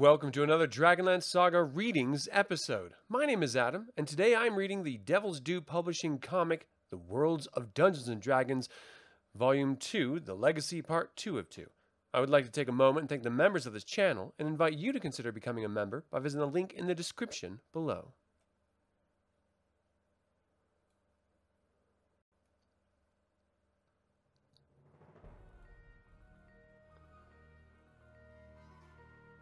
Welcome to another Dragonlance Saga Readings episode. My name is Adam, and today I'm reading the Devil's Due Publishing comic, The Worlds of Dungeons and Dragons, Volume 2, The Legacy Part 2 of 2. I would like to take a moment and thank the members of this channel and invite you to consider becoming a member by visiting the link in the description below.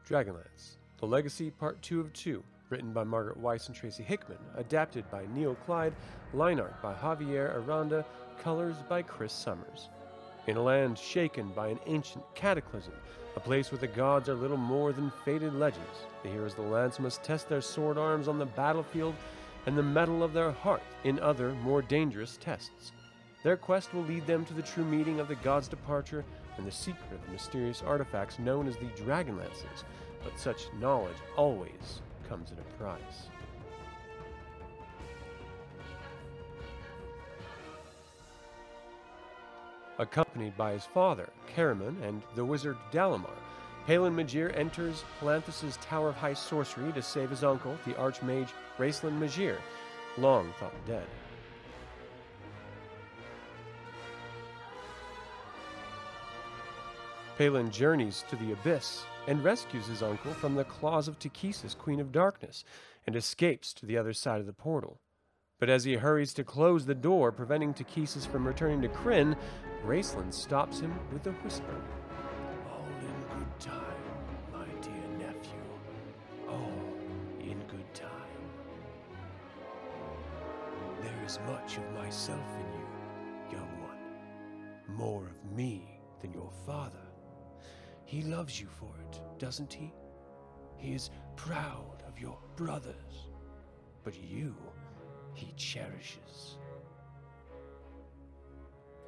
Dragonlance, The Legacy Part 2 of 2, written by Margaret Weis and Tracy Hickman, adapted by Neil Clyde, line art by Javier Aranda, colors by Chris Summers. In a land shaken by an ancient cataclysm, a place where the gods are little more than faded legends, the heroes of the lands must test their sword arms on the battlefield and the metal of their heart in other, more dangerous tests. Their quest will lead them to the true meaning of the god's departure and the secret of the mysterious artifacts known as the Dragonlances, but such knowledge always comes at a price. Accompanied by his father, Caramon, and the wizard Dalamar, Palin Majere enters Palanthas' Tower of High Sorcery to save his uncle, the Archmage Raistlin Majere, long thought dead. Palin journeys to the abyss and rescues his uncle from the claws of Takhisis, Queen of Darkness, and escapes to the other side of the portal. But as he hurries to close the door, preventing Takhisis from returning to Krynn, Raistlin stops him with a whisper. All in good time, my dear nephew. All in good time. There is much of myself in you, young one. More of me than your father. He loves you for it, doesn't he? He is proud of your brothers. But you, he cherishes.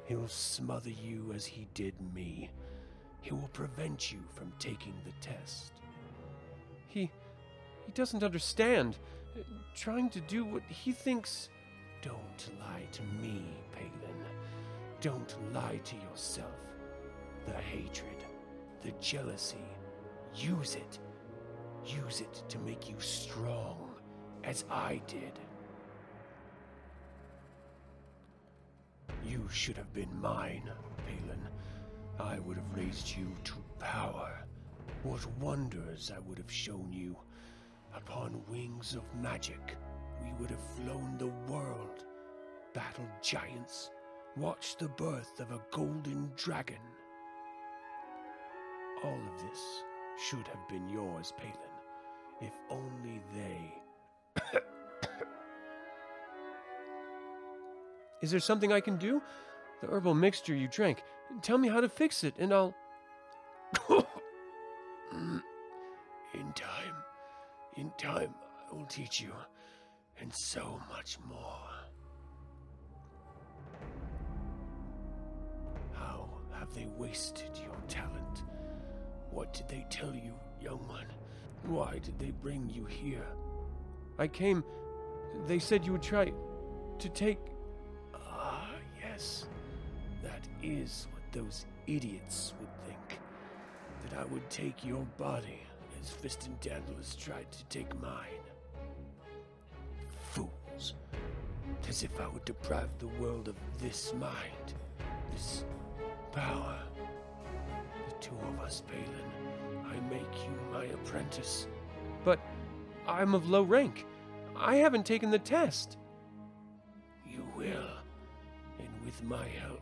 He'll smother you as he did me. He will prevent you from taking the test. He. he doesn't understand. Trying to do what he thinks. Don't lie to me, Palin. Don't lie to yourself. The hatred, the jealousy, use it. Use it to make you strong, as I did. You should have been mine, Palin. I would have raised you to power. What wonders I would have shown you. Upon wings of magic, we would have flown the world, battled giants, watched the birth of a golden dragon. All of this should have been yours, Palin, if only they. Is there something I can do? The herbal mixture you drank. Tell me how to fix it, and I'll. in time, in time, I will teach you, and so much more. How have they wasted your talent? What did they tell you, young one? Why did they bring you here? I came. They said you would try to take. Ah, yes. That is what those idiots would think. That I would take your body as Fistandantilus tried to take mine. Fools. As if I would deprive the world of this mind, this power. Two of us, Palin. I make you my apprentice. But I'm of low rank. I haven't taken the test. You will. And with my help,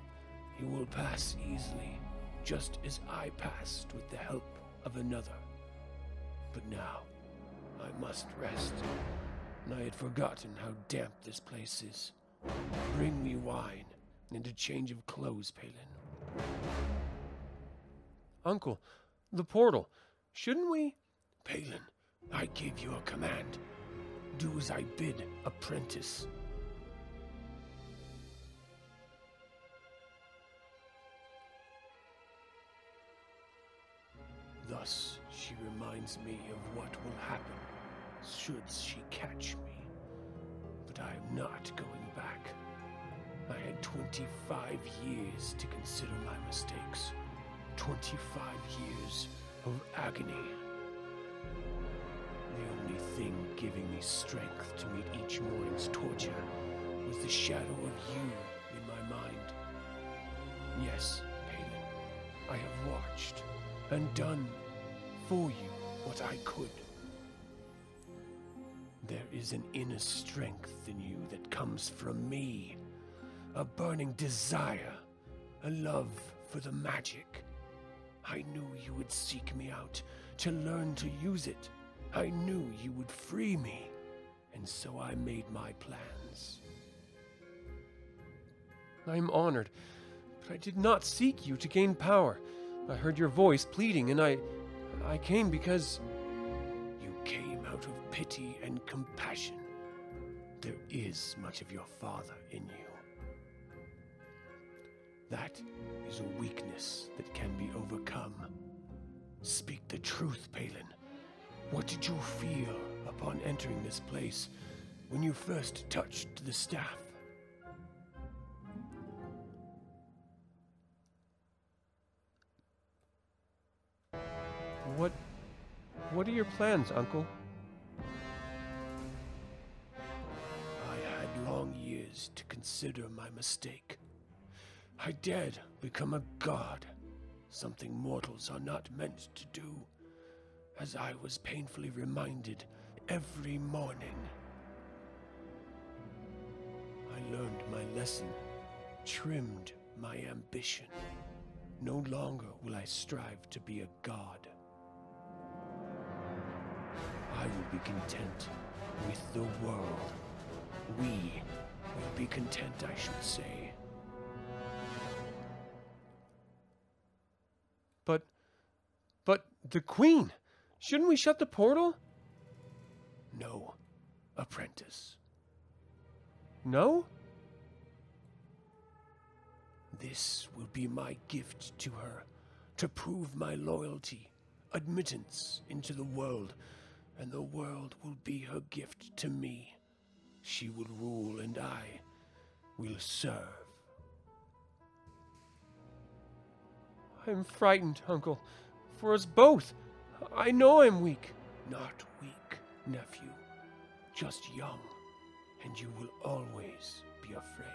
you will pass easily, just as I passed with the help of another. But now, I must rest. And I had forgotten how damp this place is. Bring me wine and a change of clothes, Palin. Uncle, the portal. Shouldn't we? Palin, I gave you a command. Do as I bid, apprentice. Thus, she reminds me of what will happen should she catch me. But I am not going back. I had 25 years to consider my mistakes. 25 years of agony. The only thing giving me strength to meet each morning's torture was the shadow of you in my mind. Yes, Palin, I have watched and done for you what I could. There is an inner strength in you that comes from me, a burning desire, a love for the magic. I knew you would seek me out to learn to use it. I knew you would free me, and so I made my plans. I am honored, but I did not seek you to gain power. I heard your voice pleading, and I. I came because. You came out of pity and compassion. There is much of your father in you. That is a weakness that the truth, Palin. What did you feel upon entering this place when you first touched the staff? What. What are your plans, Uncle? I had long years to consider my mistake. I dared become a god, something mortals are not meant to do, as I was painfully reminded every morning. I learned my lesson, trimmed my ambition. No longer will I strive to be a god. I will be content with the world. We will be content, I should say. But. But the Queen! Shouldn't we shut the portal? No, apprentice. No? This will be my gift to her to prove my loyalty, admittance into the world, and the world will be her gift to me. She will rule, and I will serve. I am frightened, Uncle. For us both. I know I'm weak. Not weak, nephew, just young, and you will always be afraid.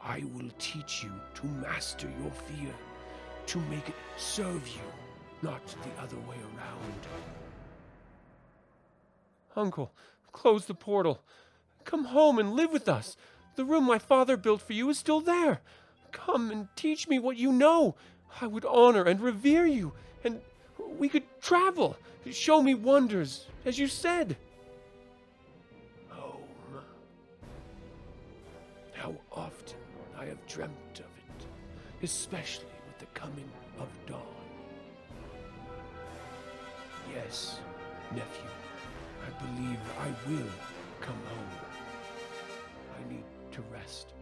I will teach you to master your fear, to make it serve you, not the other way around. Uncle, close the portal. Come home and live with us. The room my father built for you is still there. Come and teach me what you know. I would honor and revere you, and we could travel. Show me wonders, as you said. Home. How often I have dreamt of it, especially with the coming of dawn. Yes, nephew, I believe I will come home. I need to rest,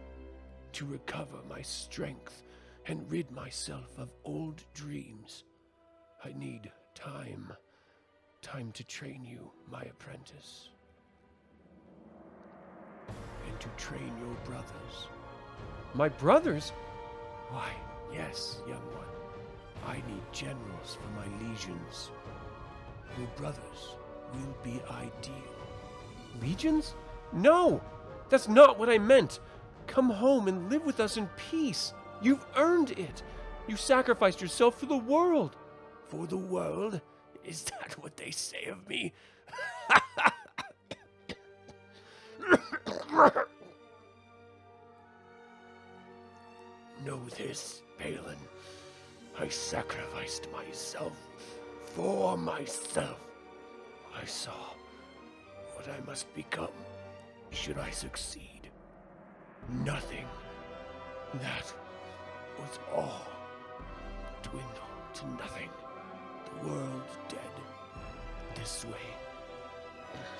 to recover my strength and rid myself of old dreams. I need time, time to train you, my apprentice, and to train your brothers. My brothers? Why, yes, young one. I need generals for my legions. Your brothers will be ideal. Legions? No! That's not what I meant. Come home and live with us in peace. You've earned it. You sacrificed yourself for the world. For the world? Is that what they say of me? know this, Palin. I sacrificed myself for myself. I saw what I must become should I succeed. Nothing. That was all. Dwindled to nothing. The world's dead. This way.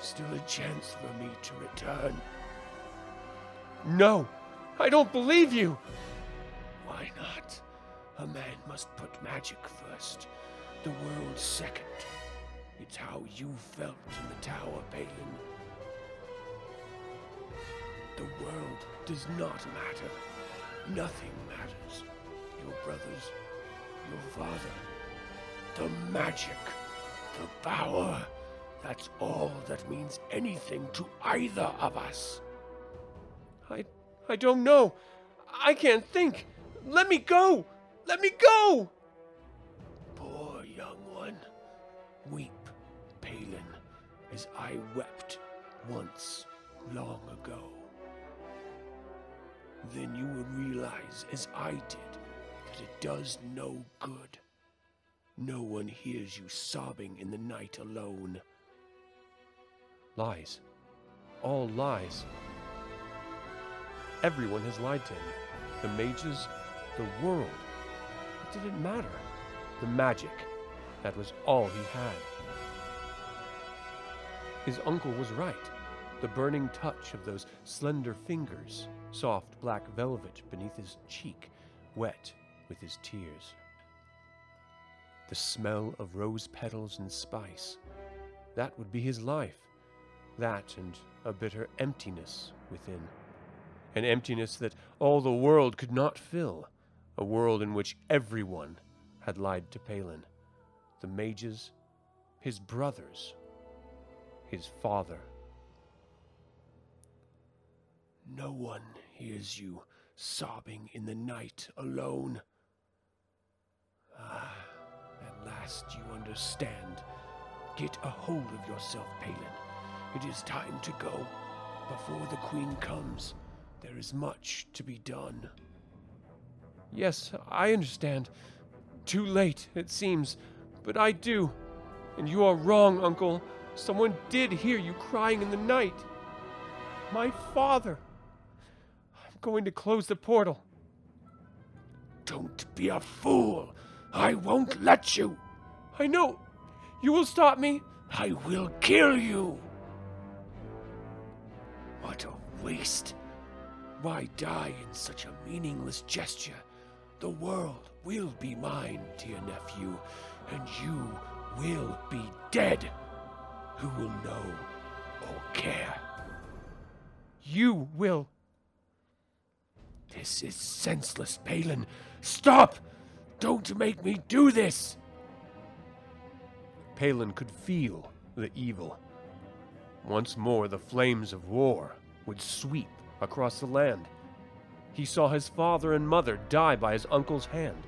Still a chance for me to return. No, I don't believe you. Why not? A man must put magic first, the world second. It's how you felt in the Tower, Palin. The world does not matter. Nothing matters. Your brothers, your father, the magic, The power. That's all that means anything to either of us. I I don't know. I can't think. Let me go. Let me go. Poor young one. Weep, Palin, as I wept once long ago. Then you will realize, as I did, that it does no good. No one hears you sobbing in the night alone. Lies. All lies. Everyone has lied to him. The mages, the world. What did it matter? The magic. That was all he had. His uncle was right. The burning touch of those slender fingers, soft black velvet beneath his cheek, wet with his tears. The smell of rose petals and spice. That would be his life. That and a bitter emptiness within. An emptiness that all the world could not fill. A world in which everyone had lied to Palin. The mages, his brothers, his father. No one hears you sobbing in the night alone. Ah, at last you understand. Get a hold of yourself, Palin. It is time to go. Before the Queen comes, there is much to be done. Yes, I understand. Too late, it seems, but I do. And you are wrong, Uncle. Someone did hear you crying in the night. My father. I'm going to close the portal. Don't be a fool. I won't let you. I know. You will stop me. I will kill you. What a waste. Why die in such a meaningless gesture? The world will be mine, dear nephew, and you will be dead. Who will know or care? You will. This is senseless, Palin. Stop! Don't make me do this! Palin could feel the evil. Once more, the flames of war would sweep across the land. He saw his father and mother die by his uncle's hand.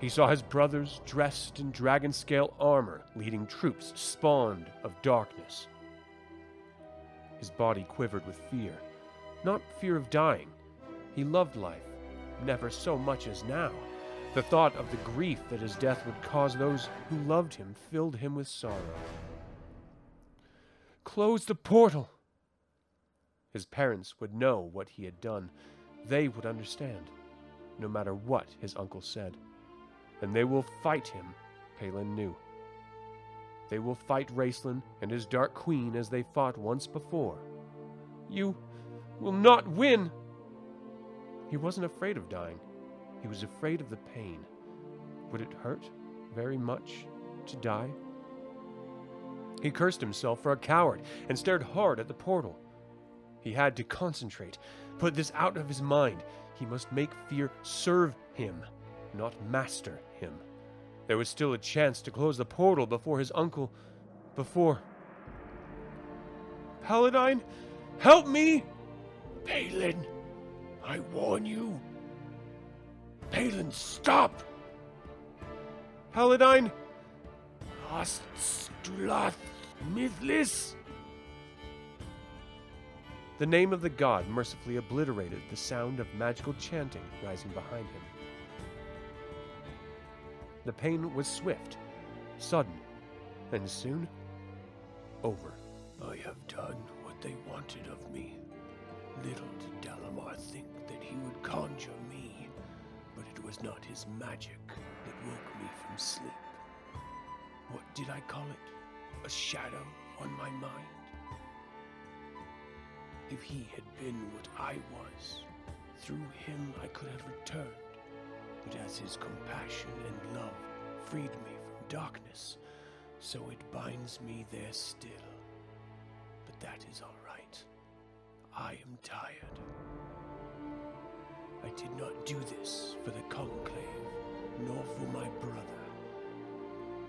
He saw his brothers dressed in dragon scale armor, leading troops spawned of darkness. His body quivered with fear. Not fear of dying. He loved life, never so much as now. The thought of the grief that his death would cause those who loved him filled him with sorrow. Close the portal! His parents would know what he had done. They would understand, no matter what his uncle said. And they will fight him, Palin knew. They will fight Raistlin and his Dark Queen as they fought once before. You will not win! He wasn't afraid of dying. He was afraid of the pain. Would it hurt very much to die? He cursed himself for a coward and stared hard at the portal. He had to concentrate, put this out of his mind. He must make fear serve him, not master him. There was still a chance to close the portal before his uncle. Before. Paladine, help me! Palin, I warn you. Palin, stop! Paladine! Astulath Mythlis! The name of the god mercifully obliterated the sound of magical chanting rising behind him. The pain was swift, sudden, and soon over. I have done what they wanted of me. Little did Dalamar think he would conjure me, but it was not his magic that woke me from sleep. What did I call it? A shadow on my mind? If he had been what I was, through him I could have returned. But as his compassion and love freed me from darkness, so it binds me there still. But that is all right. I am tired. I did not do this for the conclave, nor for my brother.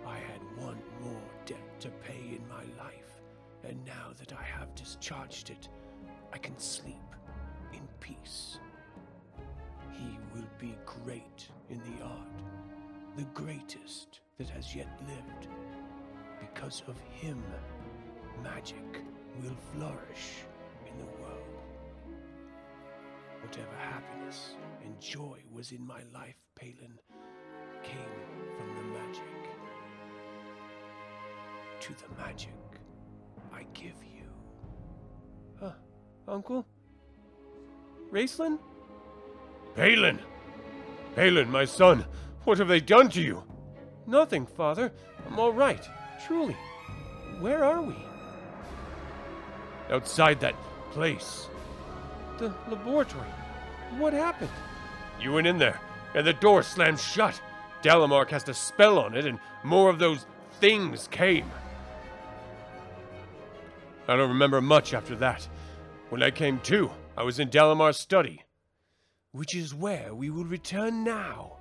I had one more debt to pay in my life, and now that I have discharged it, I can sleep in peace. He will be great in the art, the greatest that has yet lived. Because of him, magic will flourish in the world. Whatever happiness and joy was in my life, Palin, came from the magic. To the magic I give you. Huh, Uncle? Raistlin? Palin! Palin, my son, what have they done to you? Nothing, Father. I'm all right. Truly. Where are we? Outside that place. The laboratory. What happened? You went in there, and the door slammed shut. Dalamar cast a spell on it, and more of those things came. I don't remember much after that. When I came to, I was in Dalamar's study. Which is where we will return now.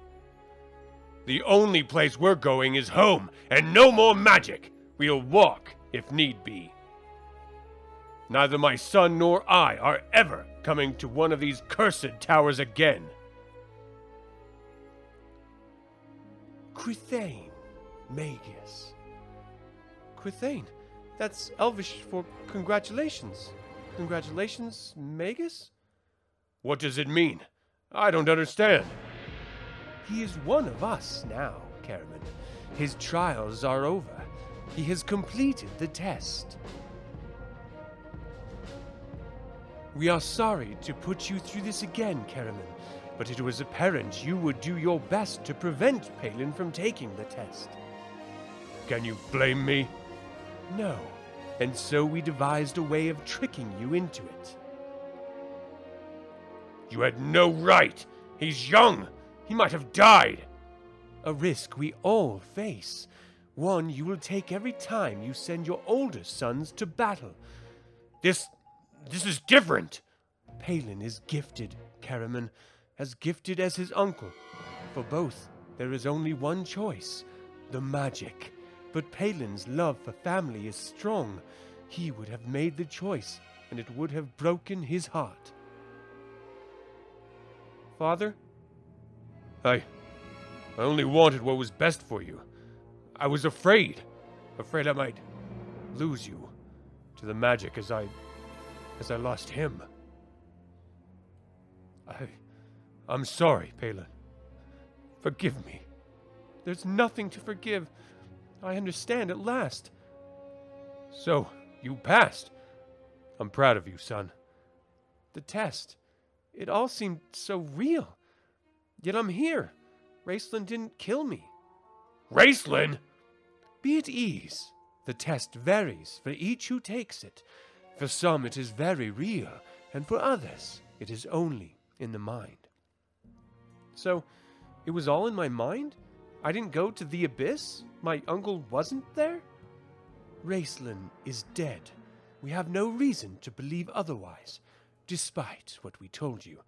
The only place we're going is home, and no more magic. We'll walk, if need be. Neither my son nor I are ever coming to one of these cursed towers again. Quithane, Magus. Quithane? That's Elvish for congratulations. Congratulations, Magus? What does it mean? I don't understand. He is one of us now, Caramon. His trials are over. He has completed the test. We are sorry to put you through this again, Caramon, but it was apparent you would do your best to prevent Palin from taking the test. Can you blame me? No, and so we devised a way of tricking you into it. You had no right. He's young. He might have died. A risk we all face. One you will take every time you send your older sons to battle. This. This is different. Palin is gifted, Caramon, as gifted as his uncle. For both, there is only one choice the magic. But Palin's love for family is strong. He would have made the choice, and it would have broken his heart. Father? I. I only wanted what was best for you. I was afraid. Afraid I might lose you to the magic as I. as I lost him. I. I'm sorry, Palin. Forgive me. There's nothing to forgive. I understand at last. So, you passed. I'm proud of you, son. The test. It all seemed so real. Yet I'm here. Raistlin didn't kill me. Raistlin? Be at ease. The test varies for each who takes it. For some it is very real, and for others it is only in the mind. So, it was all in my mind? I didn't go to the abyss? My uncle wasn't there? Raistlin is dead. We have no reason to believe otherwise, despite what we told you.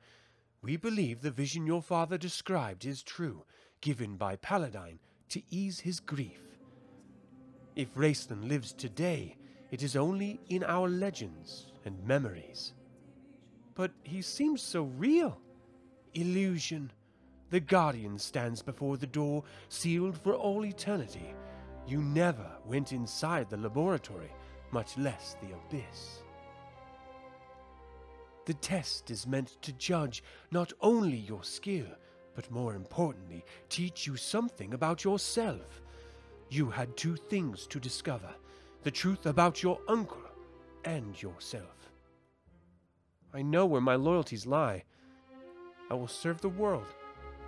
We believe the vision your father described is true, given by Paladine to ease his grief. If Raistlin lives today, it is only in our legends and memories. But he seems so real. Illusion. The Guardian stands before the door, sealed for all eternity. You never went inside the laboratory, much less the abyss. The test is meant to judge not only your skill, but more importantly, teach you something about yourself. You had two things to discover the truth about your uncle and yourself. I know where my loyalties lie. I will serve the world,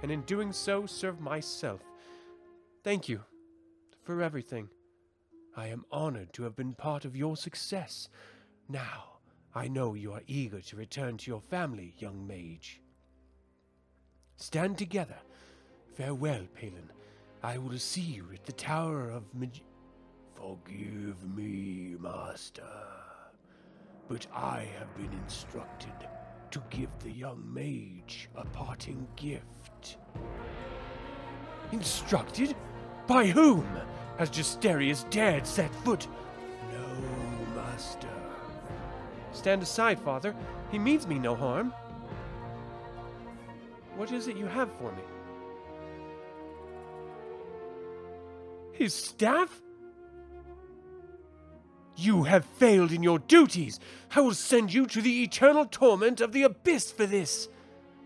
and in doing so, serve myself. Thank you for everything. I am honored to have been part of your success. Now, I know you are eager to return to your family, young mage. Stand together. Farewell, Palin. I will see you at the Tower of Mag- Forgive me, Master, but I have been instructed to give the young mage a parting gift. Instructed? By whom? Has Justarius dared set foot? No, master. Stand aside, father. He means me no harm. What is it you have for me? His staff? You have failed in your duties. I will send you to the eternal torment of the abyss for this.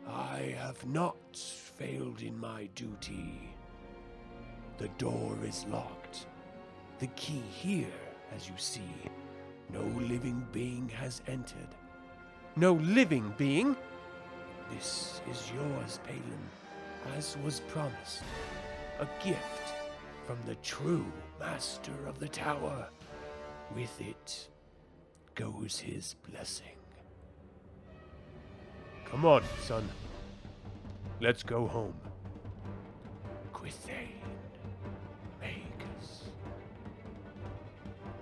I have not failed in my duty. The door is locked. The key here, as you see. No living being has entered. No living being? This is yours, Palin, as was promised. A gift from the true master of the tower. With it goes his blessing. Come on, son. Let's go home. Quithane. Magus.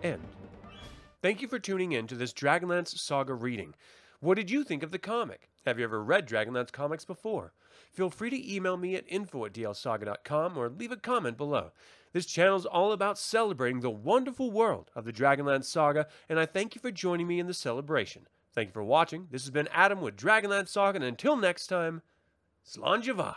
End. Thank you for tuning in to this Dragonlance Saga reading. What did you think of the comic? Have you ever read Dragonlance comics before? Feel free to email me at info at dlsaga.com or leave a comment below. This channel is all about celebrating the wonderful world of the Dragonlance Saga, and I thank you for joining me in the celebration. Thank you for watching. This has been Adam with Dragonlance Saga, and until next time, Slanjava.